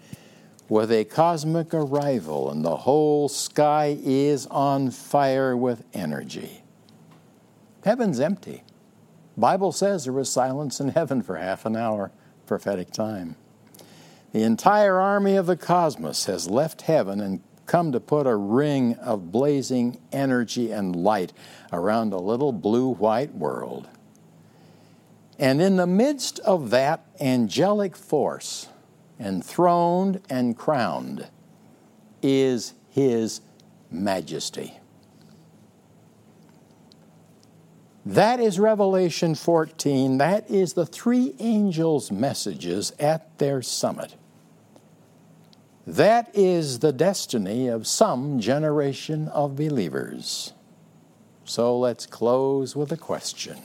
with a cosmic arrival, and the whole sky is on fire with energy. Heaven's empty. Bible says there was silence in heaven for half an hour, prophetic time. The entire army of the cosmos has left heaven and come to put a ring of blazing energy and light around a little blue white world. And in the midst of that angelic force, enthroned and crowned, is His Majesty. That is Revelation 14. That is the three angels' messages at their summit. That is the destiny of some generation of believers. So let's close with a question.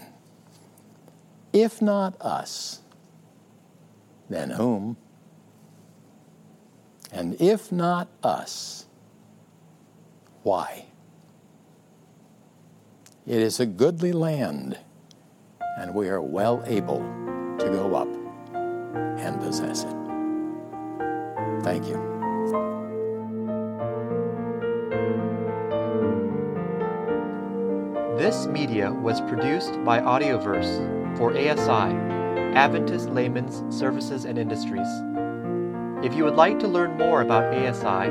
If not us, then whom? And if not us, why? It is a goodly land, and we are well able to go up and possess it. Thank you. This media was produced by Audioverse for ASI, Adventist Laymen's Services and Industries. If you would like to learn more about ASI,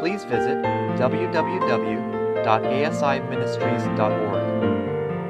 please visit www.asiministries.org.